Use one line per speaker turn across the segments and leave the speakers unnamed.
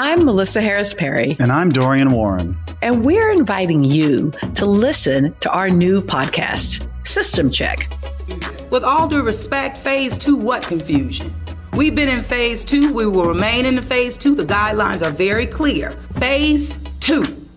I'm Melissa Harris Perry.
And I'm Dorian Warren.
And we're inviting you to listen to our new podcast, System Check.
With all due respect, phase two, what confusion? We've been in phase two. We will remain in the phase two. The guidelines are very clear. Phase two.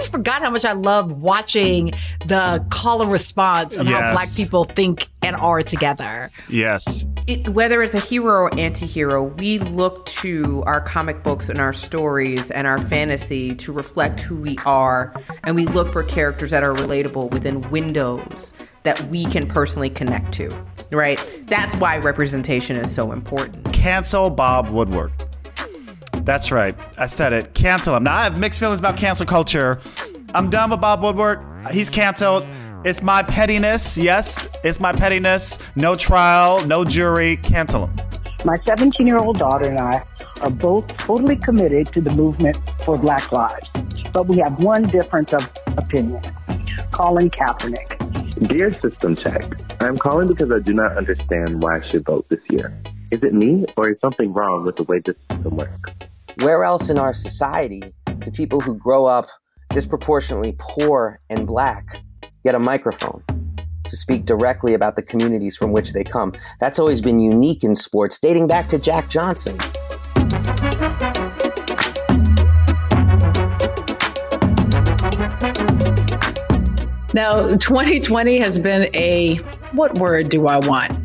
I just forgot how much I love watching the call and response of yes. how black people think and are together.
Yes.
It, whether it's a hero or anti-hero, we look to our comic books and our stories and our fantasy to reflect who we are, and we look for characters that are relatable within windows that we can personally connect to, right? That's why representation is so important.
Cancel Bob Woodward. That's right. I said it. Cancel him. Now, I have mixed feelings about cancel culture. I'm done with Bob Woodward. He's canceled. It's my pettiness. Yes, it's my pettiness. No trial, no jury. Cancel him.
My 17 year old daughter and I are both totally committed to the movement for Black Lives, but we have one difference of opinion Colin Kaepernick.
Dear System Check, I'm calling because I do not understand why I should vote this year. Is it me, or is something wrong with the way this system works?
Where else in our society do people who grow up disproportionately poor and black get a microphone to speak directly about the communities from which they come? That's always been unique in sports, dating back to Jack Johnson.
Now, 2020 has been a what word do I want?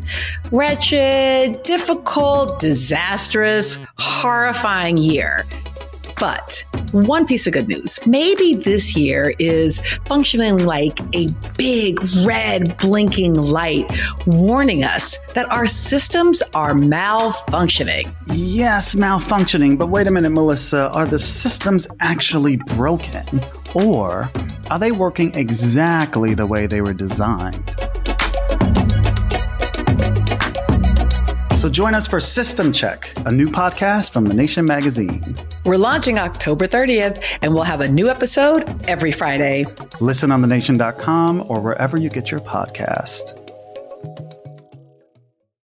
Wretched, difficult, disastrous, horrifying year. But one piece of good news. Maybe this year is functioning like a big red blinking light warning us that our systems are malfunctioning.
Yes, malfunctioning. But wait a minute, Melissa. Are the systems actually broken? Or are they working exactly the way they were designed? So join us for System Check, a new podcast from The Nation magazine.
We're launching October 30th, and we'll have a new episode every Friday.
Listen on thenation.com or wherever you get your podcast.